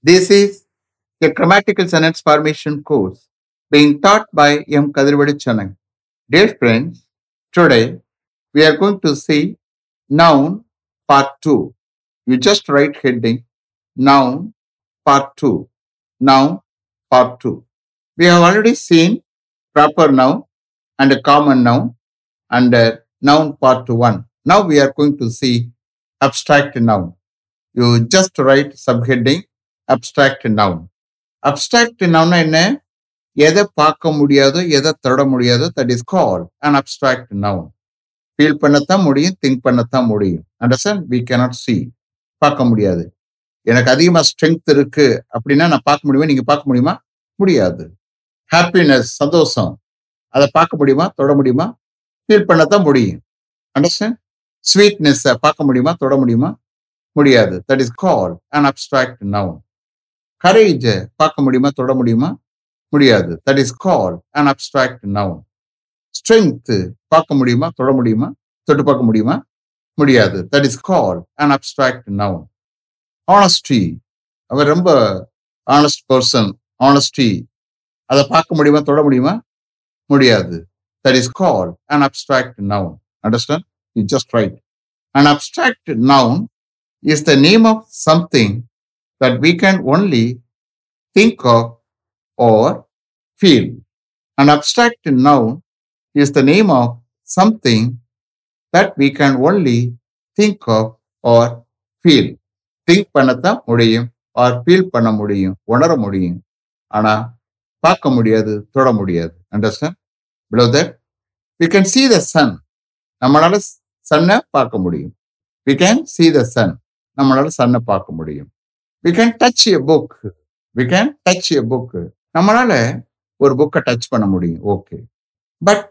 This is a grammatical sentence formation course being taught by M. Kadirvadi Chanang. Dear friends, today we are going to see noun part 2. You just write heading noun part 2. Noun part 2. We have already seen proper noun and a common noun under noun part 1. Now we are going to see abstract noun. You just write subheading abstract noun abstract noun என்ன? எதை பார்க்க முடியாதோ எதை தொட முடியாதோ that is call and abstract noun feel பண்ணத்தான் முடியும் think பண்ணத்தான் முடியும். அண்டர்ஸ்டாண்ட் வி கேனாட் சி பார்க்க முடியாது. எனக்கு அதிகமா ஸ்ட்ரென்த் இருக்கு அப்படின்னா நான் பார்க்க முடியுமா? நீங்க பார்க்க முடியுமா? முடியாது. ஹாப்பினஸ் சந்தோஷம். அதை பார்க்க முடியுமா? தொட முடியுமா? ஃபீல் பண்ணத்தான் முடியும். அண்டர்ஸ்டாண்ட் ஸ்வீட்னஸ் பார்க்க முடியுமா? தொட முடியுமா? முடியாது. That is call and abstract noun courage பார்க்க முடியுமா தொட முடியுமா? முடியாது. That is call and abstract noun strength பார்க்க முடியுமா தொட முடியுமா? தொட்டு பார்க்க முடியுமா? முடியாது. That is call and abstract noun honesty அவர் ரொம்ப ஆனஸ்ட் பர்சன் ஆனஸ்டி அதை பார்க்க முடியுமா தொட முடியுமா? முடியாது. That is call and abstract noun understand you just write and abstract noun is the name of something that we can only think of or feel. An abstract noun is the name of something that we can only think of or feel. Think பண்ணத்தான் முடியும் R feel பண்ண முடியும் உணர முடியும். ஆனால் பார்க்க முடியாது தொட முடியாது. Understand below that we can see the sun நம்மளால சன்னை பார்க்க முடியும். We can see the sun நம்மளால சன்னை பார்க்க முடியும். We can touch a book we can touch a book நம்மளால ஒரு புக்கை டச் பண்ண முடியும். Okay but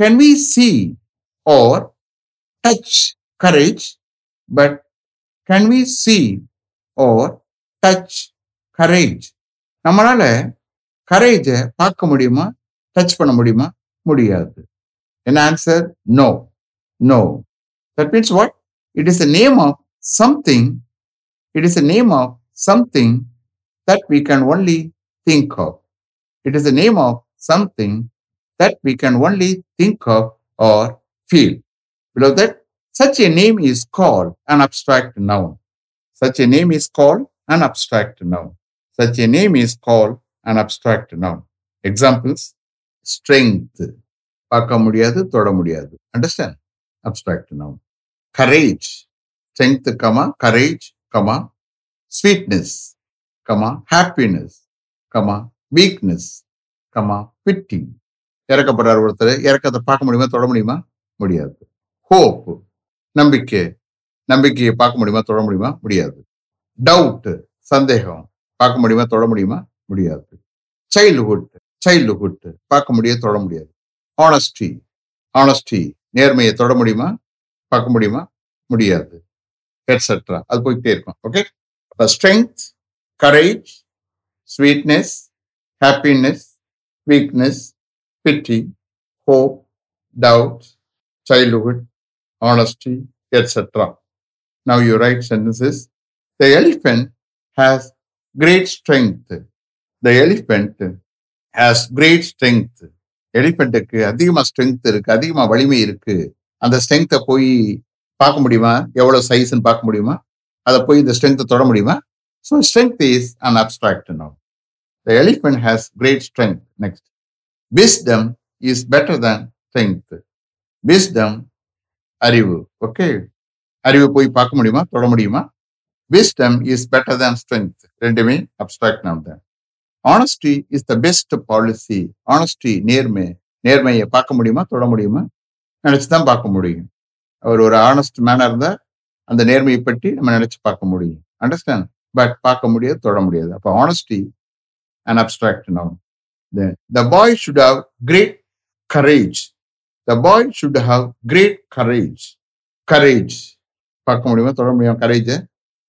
can we see or touch courage but can we see or touch courage நம்மளால கரேஜை பார்க்க முடியுமா? டச் பண்ண முடியுமா? முடியாது. என்ன answer no no that means what it is the name of something It is a name of something that we can only think of. It is a name of something that we can only think of or feel. Below that, such a name is called an abstract noun. Such a name is called an abstract noun. Such a name is called an abstract noun. Examples strength. பார்க்க முடியாது தொட முடியாது understand abstract noun courage strength comma courage comma sweetness comma happiness comma weakness comma pity இறக்கப்படுறார் ஒருத்தர். இறக்கத்தை பார்க்க முடியுமா? தொட முடியுமா? முடியாது. ஹோப் நம்பிக்கை. நம்பிக்கையை பார்க்க முடியுமா? தொட முடியுமா? முடியாது. டவுட்டு சந்தேகம். பார்க்க முடியுமா? தொட முடியுமா? முடியாது. சைல்டுஹுட் சைல்டுஹுட் பார்க்க முடியாது தொட முடியாது. ஆனஸ்டி ஆனஸ்டி நேர்மையை தொட முடியுமா? பார்க்க முடியுமா? முடியாது. எட்ஸெட்ரா அது போய்கிட்டே இருக்கும். Okay strength courage sweetness happiness weakness pity hope doubt childhood honesty etcetera now you write sentences the elephant has great strength the elephant has great strength எலிஃபெண்ட்டுக்கு அதிகமாக ஸ்ட்ரென்த் இருக்குது அதிகமாக வலிமை இருக்குது அந்த ஸ்ட்ரென்த்தை போய் பார்க்க முடியுமா? எவ்வளவு சைஸ்ன்னு பார்க்க முடியுமா? அதை போய் இந்த ஸ்ட்ரென்த்தை தொட முடியுமா? So strength is an abstract noun the elephant has great strength next wisdom is better than strength wisdom அறிவு. ஓகே அறிவு போய் பார்க்க முடியுமா? தொட முடியுமா? Wisdom is better than strength ரெண்டுமே அப்ட்ராக்ட் நாம் தான் honesty is the best policy honesty நேர்மை. நேர்மையை பார்க்க முடியுமா? தொட முடியுமா? நினச்சி தான் பார்க்க முடியும். அவர் ஒரு ஆனஸ்ட் மேனாக இருந்தால் அந்த நேர்மையை பற்றி நம்ம நினைச்சு பார்க்க முடியும். அண்டர்ஸ்டாண்ட் பட் பார்க்க முடியாது தொட முடியாது. அப்போ honesty and abstract noun the boy should have great courage the boy should have great courage courage பார்க்க முடியுமா தொட முடியும்? கரேஜை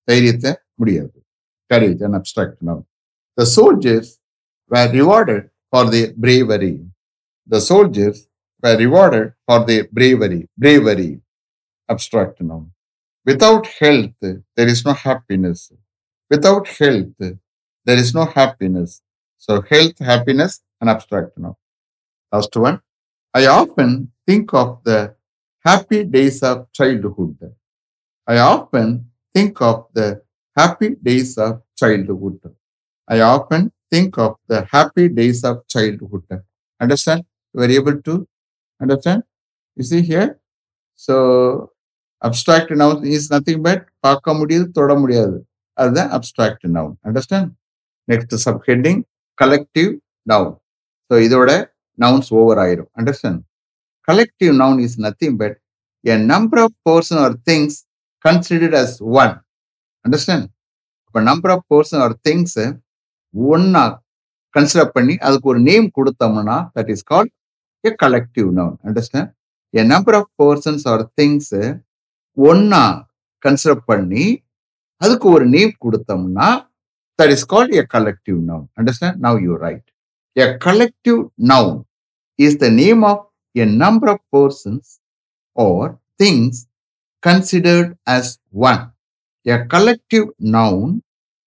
தைரியத்தை? முடியாது. Courage and abstract noun the soldiers were rewarded for the bravery the soldiers were rewarded for the bravery bravery abstract noun. Without health, there is no happiness. Without health, there is no happiness. So health, happiness, and abstract noun. Last one. I often think of the happy days of childhood. I often think of the happy days of childhood. I often think of the happy days of childhood. Understand? You are able to understand? You see here? So abstract noun is nothing but பார்க்க முடியாது தொட முடியாது. அதுதான் abstract noun understand next subheading collective noun so இதோட nouns over ஆயிரும். Understand collective noun is nothing but a number of person or things considered as one understand இப்போ number of person or things ஒன்னா consider பண்ணி அதுக்கு ஒரு name கொடுத்தோம்னா that is called a collective noun understand a number of persons or things ஒன்னா consider பண்ணி அதுக்கு ஒரு நேம் கொடுத்தோம்னா that is called a collective noun understand now you write a collective noun is the name of a number of persons or things considered as one. A collective noun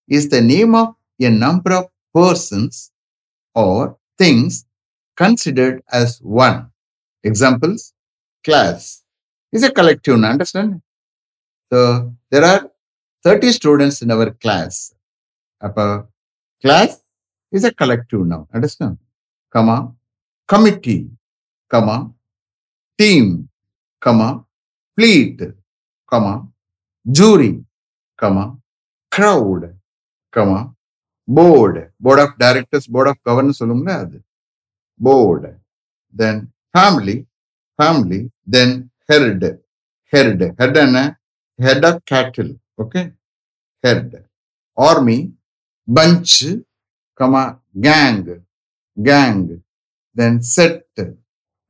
is the name of a number of persons or things considered as one. Examples class is a collective now, understand? So there are 30 students in our class. Appa class is a collective now, understand? Comma, committee, comma, team, comma, fleet, comma, jury, comma, crowd, comma, board, board of directors, board of governors, board, then family, family, then herd herd head என்ன? Head of cattle okay herd army bunch comma gang gang then set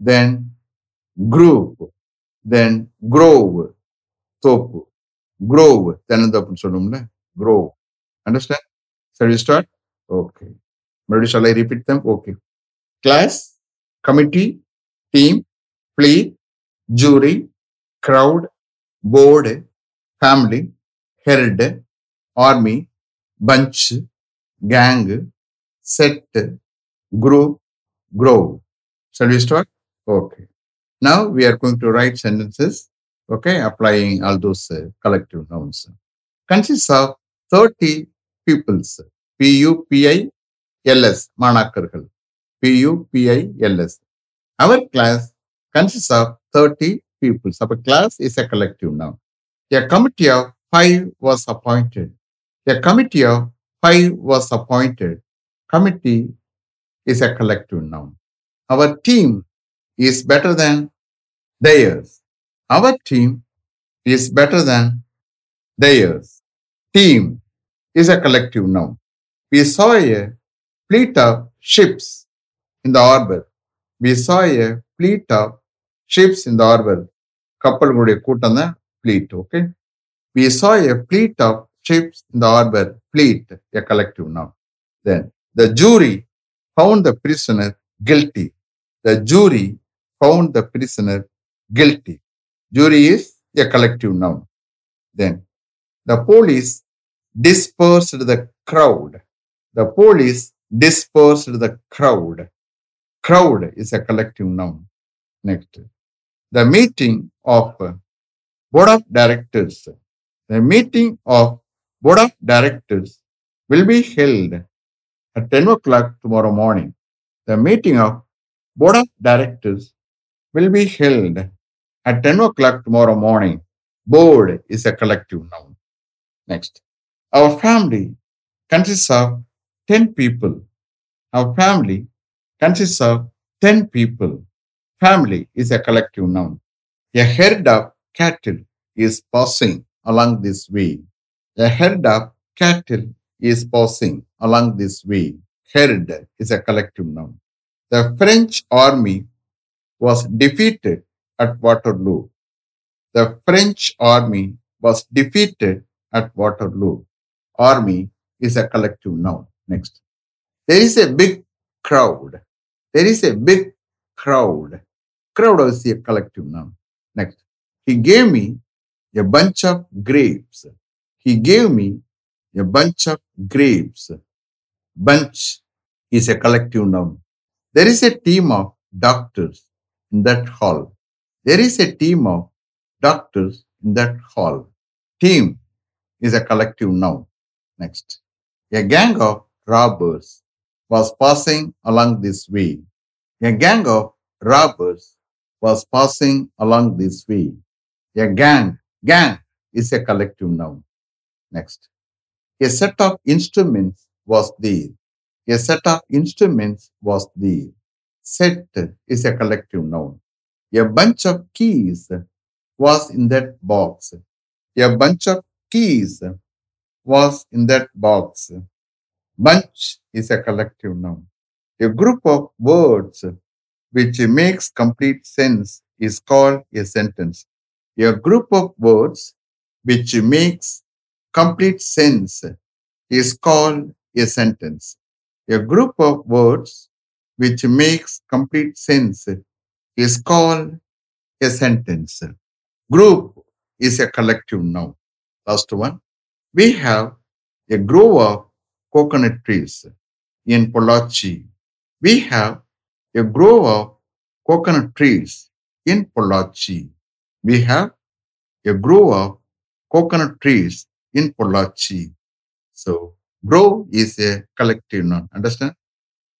then group then grove தோப்பு grove தென்னந்தோப்புன்னு சொல்லணும்ல grove understand சரி start okay மறுபடியும் சொல்ல repeat them okay class committee team fleet, jury, crowd, board, family, herd, army, bunch, gang, set, group, grove. Shall we start? Okay. Now we are going to write sentences, okay, applying all those uh, collective nouns. Consists of 30 pupils. P-U-P-I-L-S, மாணாக்கர்கள். P-U-P-I-L-S. Our class consists of 30 pupils. Our class is a collective noun. A committee of five was appointed. A committee of five was appointed. Committee is a collective noun. Our team is better than theirs. Our team is better than theirs. Team is a collective noun. We saw a fleet of ships in the harbor. We saw a fleet of ships in the harbor. கப்பல்களுடைய கூட்டம் தான் fleet, okay? We saw a fleet of ships in the harbor. Fleet, a collective noun. Then the jury found the prisoner guilty. The jury found the prisoner guilty. Jury is a collective noun. Then the police dispersed the crowd. The police dispersed the crowd. Crowd is a collective noun. Next, the meeting of board of directors. The meeting of board of directors will be held at 10 o'clock tomorrow morning. The meeting of board of directors will be held at 10 o'clock tomorrow morning. Board is a collective noun. Next, our family consists of 10 people. Our family consists of 10 people. Family is a collective noun. A herd of cattle is passing along this way. A herd of cattle is passing along this way. Herd is a collective noun. The French army was defeated at Waterloo. The French army was defeated at Waterloo. Army is a collective noun. Next. There is a big crowd. There is a big crowd. Crowd is a collective noun. Next. He gave me a bunch of grapes. He gave me A bunch of grapes. Bunch is a collective noun. There is a team of doctors in that hall. There is a team of doctors in that hall. Team is a collective noun. Next. A gang of robbers was passing along this way. A gang of robbers was passing along this way. A gang, gang is a collective noun. Next. A set of instruments was there. A set of instruments was there. Set is a collective noun. A bunch of keys was in that box. A bunch of keys was in that box. Bunch is a collective noun. A group of words which makes complete sense is called a sentence. A group of words which makes complete sense is called a sentence. A group of words which makes complete sense is called a sentence. Group is a collective noun. Last one. We have a grove of coconut trees in Pollachi. We have a grove of coconut trees in Pollachi. We have a grove of coconut trees in Pollachi. So, grove is a collective noun. Understand?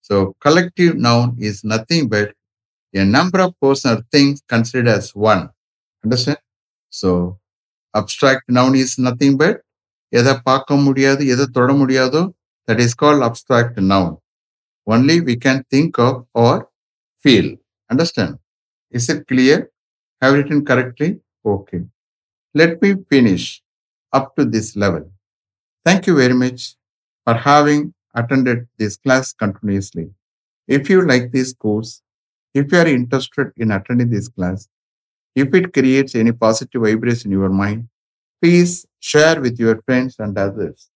So, collective noun is nothing but a number of persons or things considered as one. Understand? So, abstract noun is nothing but எதை பார்க்க முடியாது எதை தொட முடியாதோ that is called abstract noun. only we can think of or feel. Understand? Is it clear? Have written correctly? Okay. Let me finish up to this level. Thank you very much for having attended this class continuously. If you like this course, if you are interested in attending this class, if it creates any positive vibration in your mind, please share with your friends and others.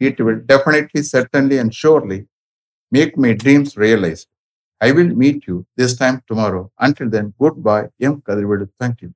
It will definitely, certainly, and surely make my dreams realized. I will meet you this time tomorrow. Until then, goodbye. M. Kadirvedu. Thank you.